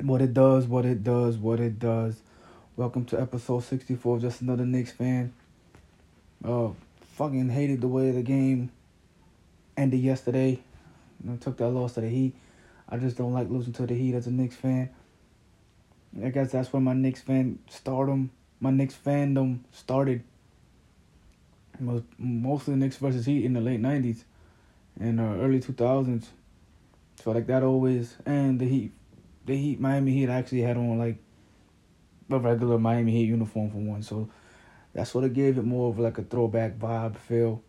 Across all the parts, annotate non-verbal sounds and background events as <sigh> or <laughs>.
What it does, what it does, what it does. Welcome to episode 64 of Just Another Knicks Fan. Uh, fucking hated the way the game ended yesterday. Know, took that loss to the Heat. I just don't like losing to the Heat as a Knicks fan. I guess that's where my Knicks fan stardom, my Knicks fandom started. It was mostly Knicks versus Heat in the late 90s and uh, early 2000s. So like that always, and the Heat the Heat Miami Heat actually had on like a regular Miami Heat uniform for one, so that's what it gave it more of like a throwback vibe feel.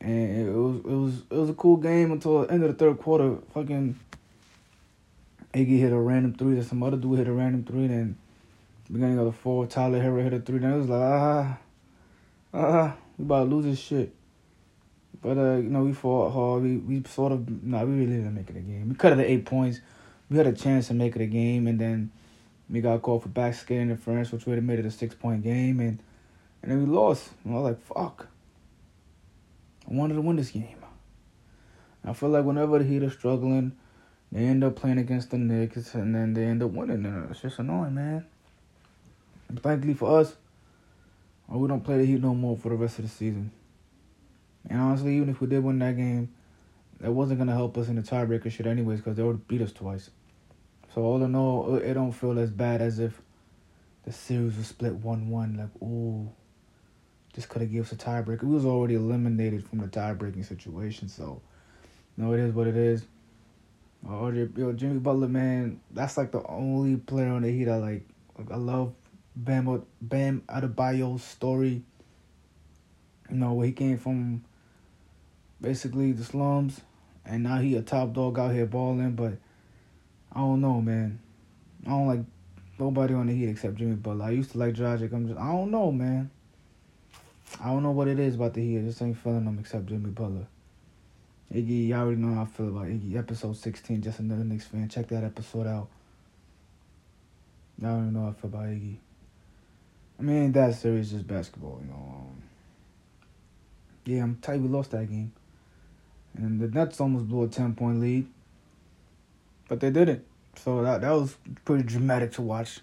And it was it was it was a cool game until the end of the third quarter. Fucking Iggy hit a random three, then some other dude hit a random three, then beginning of the fourth, Tyler Herro hit a three. Then it was like ah ah we about to lose this shit. But uh, you know, we fought hard. We we sort of no, nah, we really didn't make it a game. We cut it at eight points we had a chance to make it a game, and then we got called for backscaling interference, which would have made it a six point game, and and then we lost. And I was like, fuck. I wanted to win this game. I feel like whenever the Heat are struggling, they end up playing against the Knicks, and then they end up winning. And it's just annoying, man. And thankfully for us, uh, we don't play the Heat no more for the rest of the season. And honestly, even if we did win that game, that wasn't gonna help us in the tiebreaker shit anyways, because they would beat us twice. So all in all, it don't feel as bad as if the series was split one one. Like, ooh, just could have given us a tiebreaker. We was already eliminated from the tiebreaking situation. So, no, it is what it is. Oh, yo, Jimmy Butler, man, that's like the only player on the Heat I like. like I love Bam Bam Adebayo's story. You know where he came from, basically the slums, and now he a top dog out here balling, but I don't know, man. I don't like nobody on the Heat except Jimmy Butler. I used to like Dragic. I'm just, I don't know, man. I don't know what it is about the Heat. I just ain't feeling them except Jimmy Butler. Iggy, y'all already know how I feel about Iggy. Episode 16, just another Knicks fan. Check that episode out. Don't even know how I feel about Iggy. I mean, that serious, just basketball, you know. Um, yeah, I'm tight we lost that game. And the Nets almost blew a 10 point lead but they didn't. So that that was pretty dramatic to watch.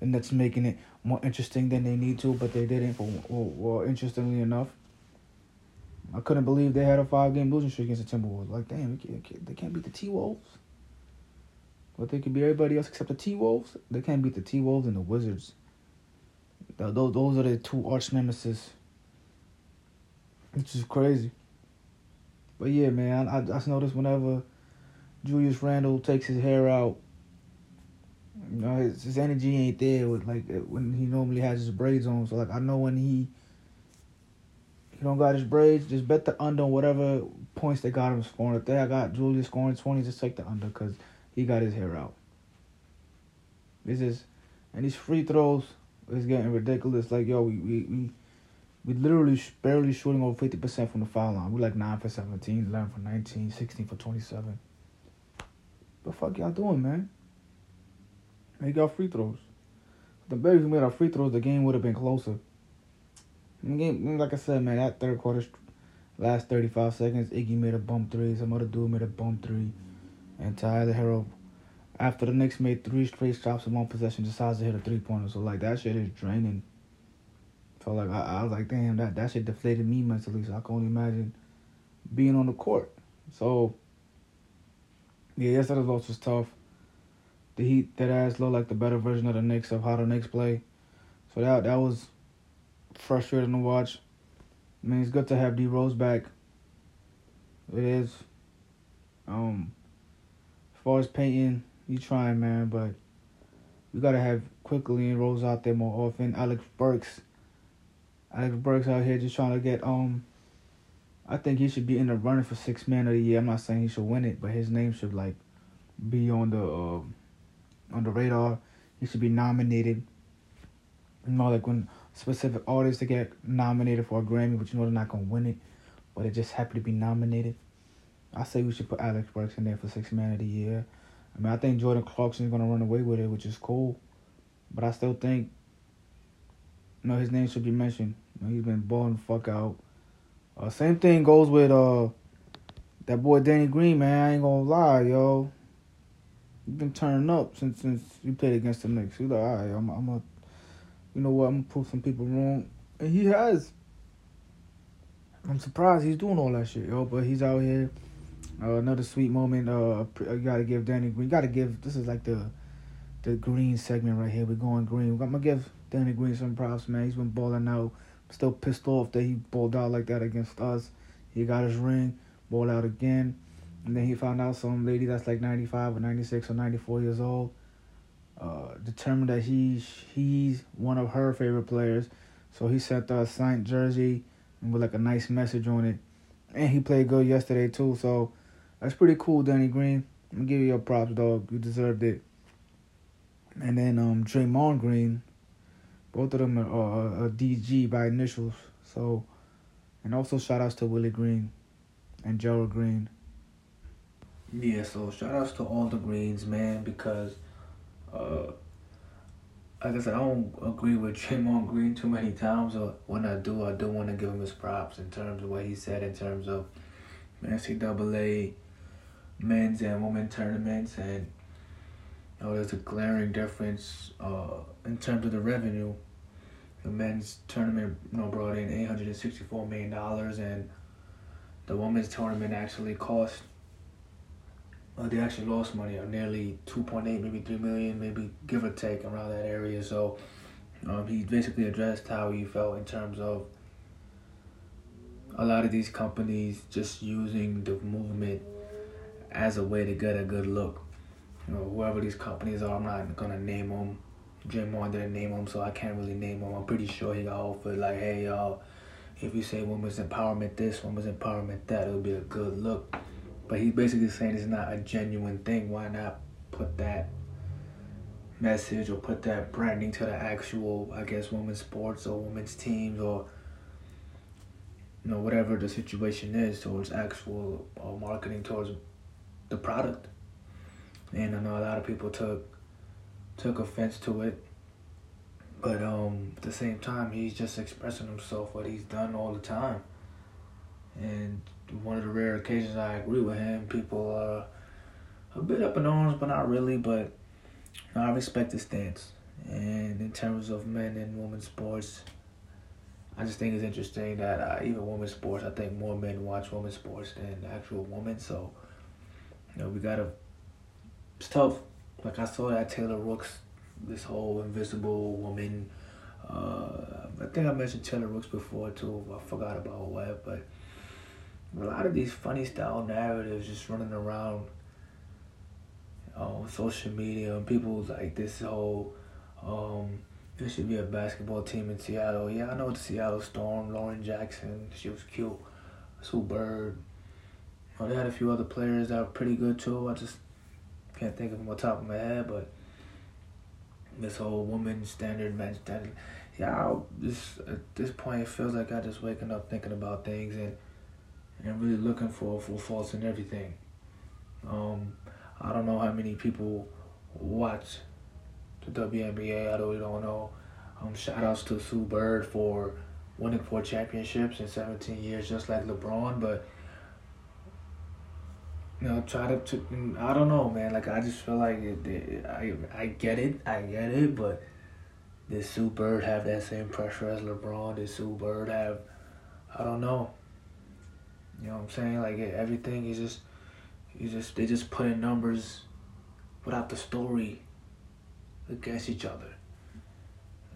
and that's making it more interesting than they need to, but they didn't. Well, well interestingly enough, I couldn't believe they had a five game losing streak against the Timberwolves. Like, damn, they can't, they can't beat the T Wolves. But they can beat everybody else except the T Wolves. They can't beat the T Wolves and the Wizards. Those those are the two arch nemesis. Which is crazy. But yeah, man, I I just noticed whenever Julius Randle takes his hair out. You know, his, his energy ain't there with like uh, when he normally has his braids on. So like I know when he he don't got his braids, just bet the under on whatever points they got him scoring. If they I got Julius scoring twenty, just take the under because he got his hair out. This is and these free throws is getting ridiculous. Like yo, we we we, we literally barely shooting over fifty percent from the foul line. We're like nine for 17, 11 for 19, 16 for twenty seven. The fuck y'all doing, man? Make y'all free throws. The better we made our free throws, the game would have been closer. The game, like I said, man, that third quarter, last 35 seconds, Iggy made a bump three. Some other dude made a bump three. And Tyler Herro, after the Knicks made three straight shots in one possession, decides to hit a three pointer. So, like, that shit is draining. So, like, I, I was like, damn, that, that shit deflated me mentally. So, I can only imagine being on the court. So, yeah, yesterday's loss was tough. The Heat that ass looked like the better version of the Knicks of how the Knicks play. So that that was frustrating to watch. I mean, it's good to have D Rose back. It is. Um, as far as Payton, you trying, man, but we gotta have Quickley and Rose out there more often. Alex Burks, Alex Burks out here just trying to get um I think he should be in the running for six man of the year. I'm not saying he should win it, but his name should like be on the uh, on the radar. He should be nominated. You know, like when specific artists to get nominated for a Grammy, but you know they're not gonna win it, but they just happy to be nominated. I say we should put Alex Burks in there for six man of the year. I mean, I think Jordan Clarkson's gonna run away with it, which is cool, but I still think, you know, his name should be mentioned. You know, he's been balling the fuck out. Uh, same thing goes with uh that boy Danny Green, man. I ain't gonna lie, yo. He's been turning up since since he played against the Knicks. He's like, all right, I'm I'm a, you know what, I'm gonna prove some people wrong, and he has. I'm surprised he's doing all that shit, yo. But he's out here. Uh, another sweet moment. Uh, I gotta give Danny Green. Gotta give. This is like the, the green segment right here. We're going green. I'm gonna give Danny Green some props, man. He's been balling out. Still pissed off that he balled out like that against us. He got his ring, balled out again, and then he found out some lady that's like 95 or 96 or 94 years old. Uh, determined that he he's one of her favorite players, so he sent a signed jersey with like a nice message on it, and he played good yesterday too. So that's pretty cool, Danny Green. I'm gonna give you your props, dog. You deserved it. And then um Draymond Green, both of them are, are, are DG by initials. So, and also shout outs to Willie Green and Gerald Green. Yeah, so shout outs to all the Greens, man, because uh like I said, I don't agree with Draymond Green too many times, or when I do, I do want to give him his props in terms of what he said in terms of NCAA men's and women tournaments, and know, there's a glaring difference uh, in terms of the revenue. The men's tournament, you know, brought in eight hundred and sixty-four million dollars, and the women's tournament actually cost. Uh, they actually lost money, uh, nearly two point eight, maybe three million, maybe give or take around that area. So, um, he basically addressed how he felt in terms of a lot of these companies just using the movement as a way to get a good look. You know, whoever these companies are, I'm not gonna name them. Draymond didn't name them, so I can't really name them. I'm pretty sure he got offered like, hey y'all, if you say women's empowerment this, women's empowerment that, it'll be a good look. But he's basically saying it's not a genuine thing. Why not put that message or put that branding to the actual, I guess, women's sports or women's teams or you know whatever the situation is towards actual uh, marketing towards the product. And I know a lot of people took took offense to it. But um at the same time he's just expressing himself what he's done all the time. And one of the rare occasions I agree with him, people are a bit up in arms but not really, but I respect his stance. And in terms of men and women's sports, I just think it's interesting that uh, even women's sports, I think more men watch women's sports than actual women. So you know, we gotta. It's tough. Like I saw that Taylor Rooks, this whole invisible woman. Uh, I think I mentioned Taylor Rooks before too. I forgot about what, but a lot of these funny style narratives just running around on social media and people like this whole um there should be a basketball team in Seattle. Yeah, I know the Seattle Storm, Lauren Jackson, she was cute. Sue Bird, well, they had a few other players that were pretty good too. I just can't think of them on top of my head, but this whole woman standard, man standard. Yeah, this at this point it feels like I just waking up thinking about things and and really looking for for faults in everything. Um, I don't know how many people watch the WNBA. I really don't know. Um, shout outs to Sue Bird for winning four championships in 17 years, just like LeBron, but you know, try to, to I don't know, man. Like I just feel like it, it, I I get it, I get it, but does Sue Bird have that same pressure as LeBron? Does Sue Bird have, I don't know. You know what I'm saying? Like everything is just, you just they just put in numbers, without the story. Against each other.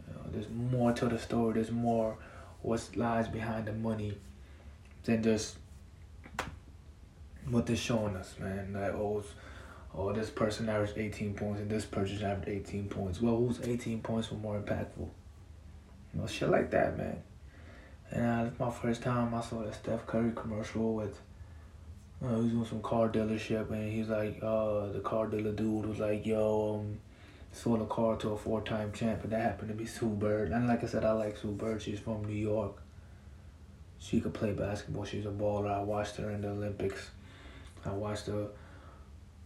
You know, there's more to the story. There's more what lies behind the money than just what they're showing us, man. Like, oh, oh, this person averaged 18 points and this person averaged 18 points. Well, whose 18 points were more impactful? You know, shit like that, man. And uh, it's my first time I saw that Steph Curry commercial with, uh, he was doing some car dealership and he's like, uh, the car dealer dude was like, yo, um, sold a car to a four-time champ, and that happened to be Sue Bird. And like I said, I like Sue Bird. She's from New York. She could play basketball. She's a baller. I watched her in the Olympics. I watched the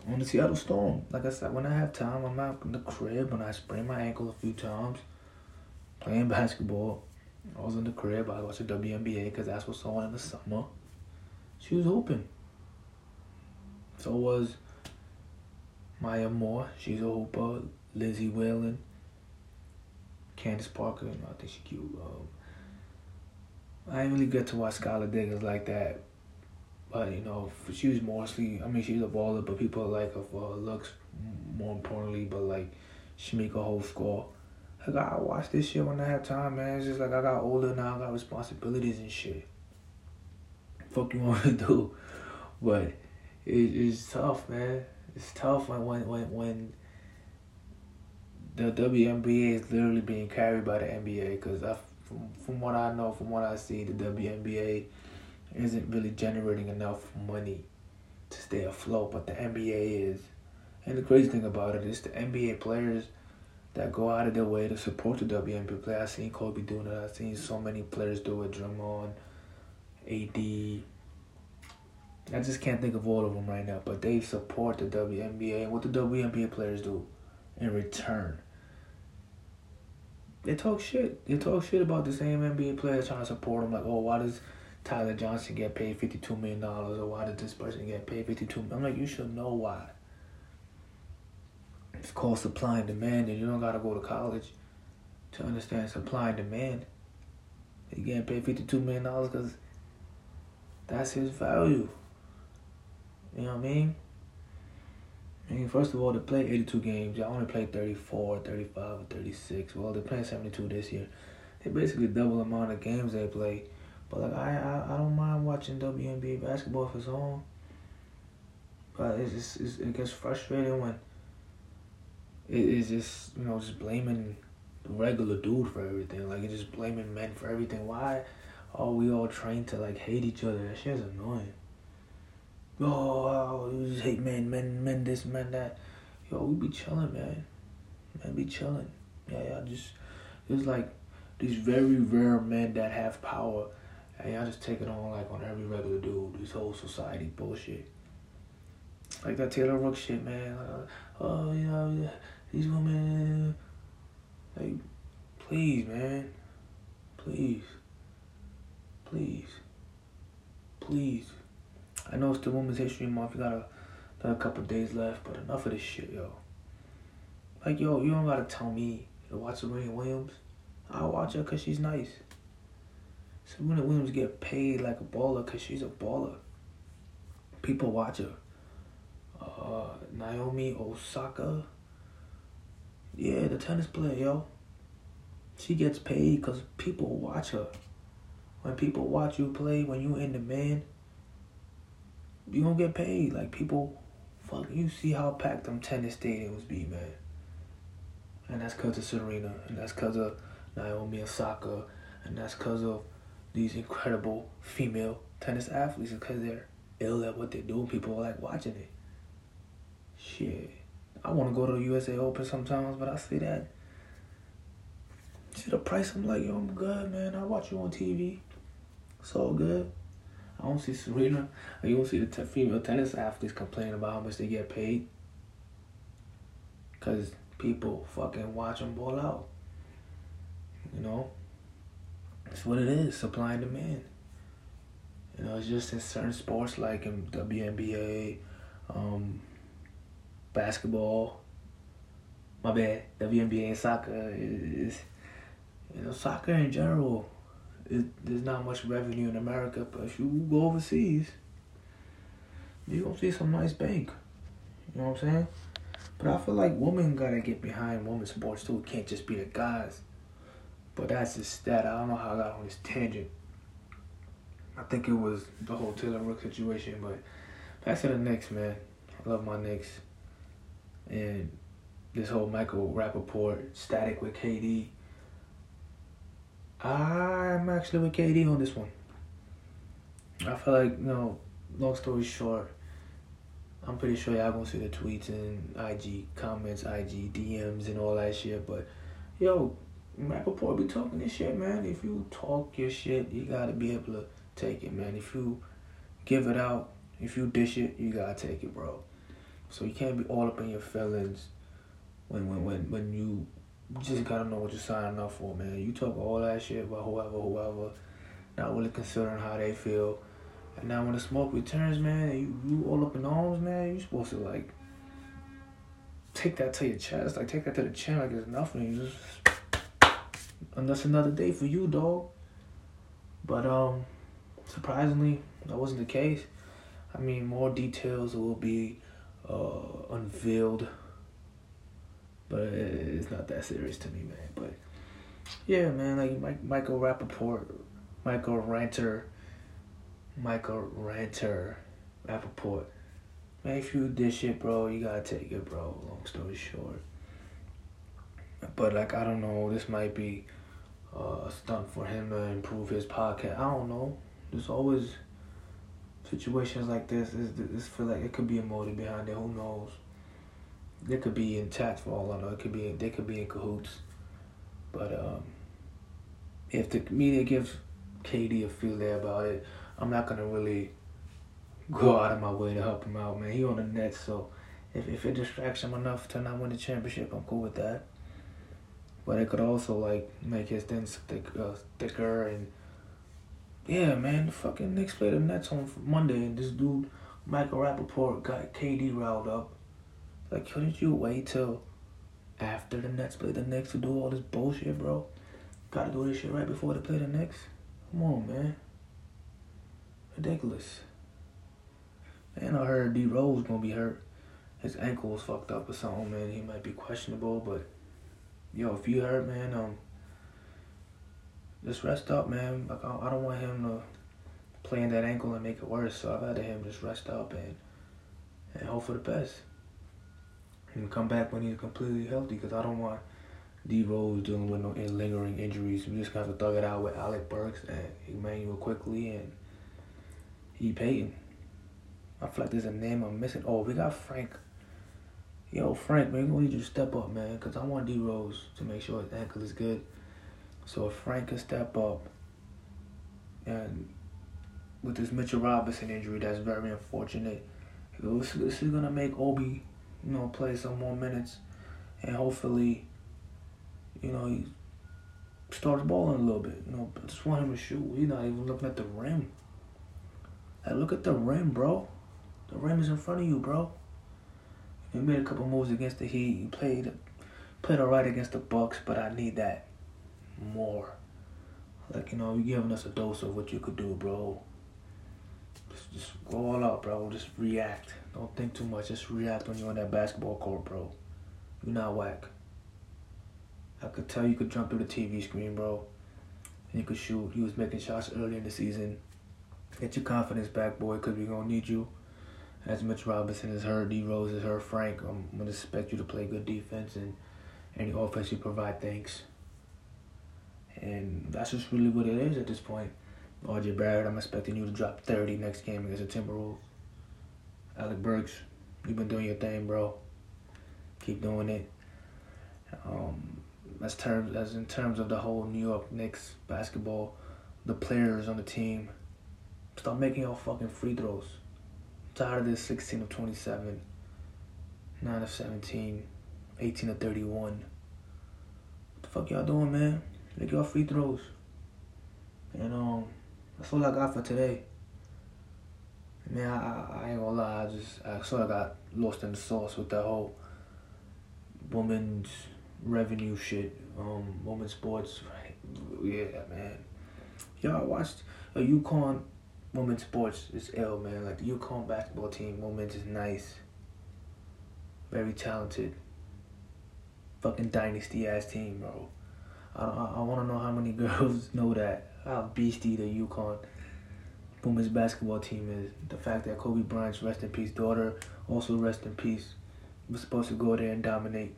on the Seattle Storm. Like I said, when I have time, I'm out in the crib when I sprain my ankle a few times playing <laughs> basketball. I was in the crib. I watched the WNBA because that's what's on in the summer. She was open. So was Maya Moore, she's a hooper. Lindsay Whalen. Candace Parker, I think she cute. Um, I didn't really get to watch Skylar Diggins like that. But, you know, she was mostly, I mean, she's a baller, but people like her for her looks more importantly, but, like, she make a whole score. Like, I watch this shit when I have time, man. It's just like I got older now, I got responsibilities and shit. Fuck you <laughs> want to do? But it, it's tough, man. It's tough when, when, when, when the WNBA is literally being carried by the NBA because from, from what I know, from what I see, the WNBA isn't really generating enough money to stay afloat, but the NBA is. And the crazy thing about it is the NBA players that go out of their way to support the WNBA players. I've seen Kobe doing it. I've seen so many players do it. Draymond, AD. I just can't think of all of them right now, but they support the WNBA and what the WNBA players do in return they talk shit. They talk shit about the same NBA players trying to support them. Like, oh, why does Tyler Johnson get paid fifty two million dollars, or why did this person get paid fifty two? I'm like, you should know why. It's called supply and demand, and you don't gotta go to college to understand supply and demand. He getting paid fifty two million dollars because that's his value. You know what I mean? I mean, first of all, to play 82 games. Y'all only play 34, 35, or 36. Well, they're playing 72 this year. They basically double the amount of games they play. But like I, I, I don't mind watching WNBA basketball if it's on. But it's just it's, it gets frustrating when it is just you know just blaming the regular dude for everything. Like it's just blaming men for everything. Why are we all trained to like hate each other? That shit's annoying oh, you just hate men, men, men, this, men, that. Yo, we be chilling, man. Man, be chilling. Yeah, yeah, just, it's like these very rare men that have power. And y'all just take it on like on every regular dude. This whole society bullshit. Like that Taylor Rooks shit, man. Uh, oh, you know, these women. Like, please, man. Please. Please. Please. I know it's the Women's History Month. You got a, got a couple days left, but enough of this shit, yo. Like, yo, you don't gotta tell me to watch Serena Williams. I'll watch her because she's nice. Serena Williams get paid like a baller because she's a baller. People watch her. Uh, Naomi Osaka. Yeah, the tennis player, yo. She gets paid because people watch her. When people watch you play, when you in demand, you don't get paid. Like people, fuck, you see how packed them tennis stadiums be, man. And that's because of Serena, and that's because of Naomi Osaka, and that's because of these incredible female tennis athletes, because they're ill at what they do. People are like watching it. Shit, I want to go to the USA Open sometimes, but I see that. See the price, I'm like, yo, I'm good, man. I watch you on TV. It's all good. I don't see Serena. You don't see the t- female tennis athletes complaining about how much they get paid. Cause people fucking watch them ball out. You know, that's what it is. Supply and demand. You know, it's just in certain sports like in WNBA, um, basketball. My bad. WNBA and soccer is, you know, soccer in general it, there's not much revenue in America, but if you go overseas, you gonna see some nice bank. You know what I'm saying? But I feel like women gotta get behind women's sports too. It can't just be the guys. But that's just that. I don't know how I got on this tangent. I think it was the whole Taylor Rook situation, but back to the Knicks, man. I love my Knicks. And this whole Michael Rapaport static with KD I'm actually with KD on this one. I feel like, you know, long story short, I'm pretty sure y'all gonna see the tweets and IG comments, IG DMs and all that shit. But yo, Rapaport be talking this shit, man. If you talk your shit, you gotta be able to take it, man. If you give it out, if you dish it, you gotta take it, bro. So you can't be all up in your feelings when when when when you you just gotta know what you're signing up for, man. You talk all that shit about whoever, whoever, not really considering how they feel. And now when the smoke returns, man, you, you all up in arms, man, you supposed to like take that to your chest, like take that to the chin, like it's nothing. You just and that's another day for you, dog. But um, surprisingly, that wasn't the case. I mean, more details will be uh, unveiled, but it's not that serious to me, man. But yeah, man, like Mike, Michael Rapaport, Michael Ranter, Michael Ranter, Rapaport. Man, if you this shit, bro, you gotta take it, bro. Long story short. But like, I don't know. This might be uh, a stunt for him to improve his podcast. I don't know. There's always situations like this. This, this feel like it could be a motive behind it. Who knows? They could be intact for all I know. It could be they could be in cahoots. But um, if the media gives KD a feel there about it, I'm not gonna really go out of my way to help him out, man. He on the Nets, so if if it distracts him enough to not win the championship, I'm cool with that. But it could also like make his things thick, uh, thicker and yeah, man. The fucking Knicks played the Nets on Monday, and this dude Michael Rapaport got KD riled up. Like, couldn't you wait till after the Nets play the Knicks to do all this bullshit, bro? Gotta do this shit right before they play the Knicks. Come on, man. Ridiculous. And I heard D Rose gonna be hurt. His ankle was fucked up or something, man. He might be questionable, but yo, if you hurt, man, um, just rest up, man. Like I, I don't want him to play in that ankle and make it worse. So I'd rather him just rest up and and hope for the best. And come back when he's completely healthy, because I don't want D Rose dealing with no lingering injuries. We just got to thug it out with Alec Burks and Immanuel Quickley and E. Payton. I feel like there's a name I'm missing. Oh, we got Frank. Yo, Frank, man, we need you to step up, man, because I want D Rose to make sure his ankle is good. So if Frank can step up, and with this Mitchell Robinson injury, that's very unfortunate. This, this is gonna make Obi, you know, play some more minutes, and hopefully, you know, he starts balling a little bit. You know, I just want him to shoot. He's not even looking at the rim. Like, look at the rim, bro. The rim is in front of you, bro. He made a couple moves against the Heat. He played played alright against the Bucks, but I need that more. Like, you know, you're giving us a dose of what you could do, bro. Just, just go all out, bro. Just react. Don't think too much. Just react when you're on that basketball court, bro. You're not whack. I could tell you could jump through the TV screen, bro. And you could shoot. He was making shots early in the season. Get your confidence back, boy, because we're going to need you. As Mitch Robinson is hurt, D Rose is hurt, Frank, I'm going to expect you to play good defense and any offense you provide, thanks. And that's just really what it is at this point. RJ Barrett, I'm expecting you to drop 30 next game against the Timberwolves. Alec Burks, you've been doing your thing, bro. Keep doing it. Um, as terms as in terms of the whole New York Knicks basketball, the players on the team, stop making all fucking free throws. Tired of this 16 of 27, 9 of 17, 18 of 31. What the fuck y'all doing, man? Make y'all free throws. And um, that's all I got for today. Man, I, I ain't gonna lie, I just I sort of got lost in the sauce with that whole women's revenue shit, um, women's sports. <laughs> Yeah, man. Y'all watched a UConn women's sports is ill, man. Like the UConn basketball team, women's is nice, very talented. Fucking dynasty ass team, bro. I, I, I want to know how many <laughs> girls know that how beastie the UConn women's basketball team is. The fact that Kobe Bryant's rest in peace daughter also rest in peace was supposed to go there and dominate.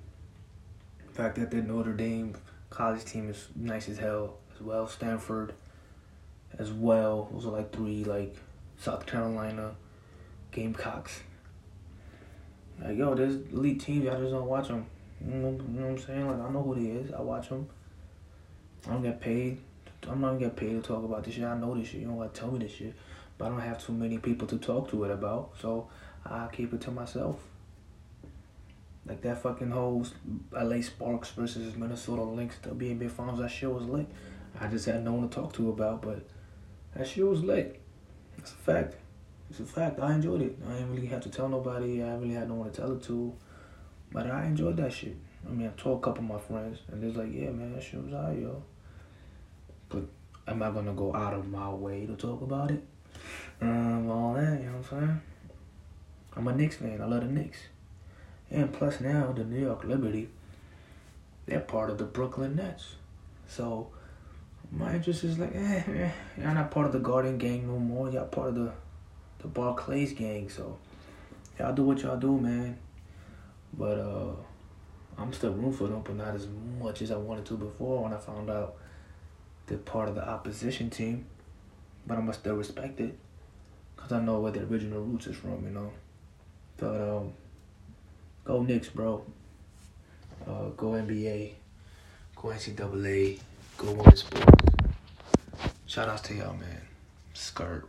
The fact that the Notre Dame college team is nice as hell as well. Stanford as well. Those are like three like South Carolina Gamecocks. Like yo, there's elite teams. I just don't watch them. You know, you know what I'm saying? Like I know who they is. I watch them. I don't get paid. I'm not gonna get paid to talk about this shit. I know this shit. You don't gotta tell me this shit. But I don't have too many people to talk to it about. So I keep it to myself. Like that fucking whole LA Sparks versus Minnesota Lynx being big farms, that shit was lit. I just had no one to talk to about, but that shit was lit. It's a fact. It's a fact. I enjoyed it. I didn't really have to tell nobody. I really had no one to tell it to. But I enjoyed that shit. I mean, I told a couple of my friends, and they're like, "Yeah, man, that shit was alright, yo." But am I gonna go out of my way to talk about it? Um, all that, you know what I'm saying? I'm a Knicks fan. I love the Knicks. And plus now the New York Liberty, they're part of the Brooklyn Nets. So my interest is like, eh, eh, y'all not part of the Garden gang no more. Y'all part of the the Barclays gang. So y'all do what y'all do, man. But uh I'm still room for them, but not as much as I wanted to before when I found out they're part of the opposition team. But I'm still respect it. Cause I know where the original roots is from, you know. But um Go Knicks, bro. Uh, go NBA. Go NCAA. Go Women's Sports. Shout outs to y'all, man. Skirt.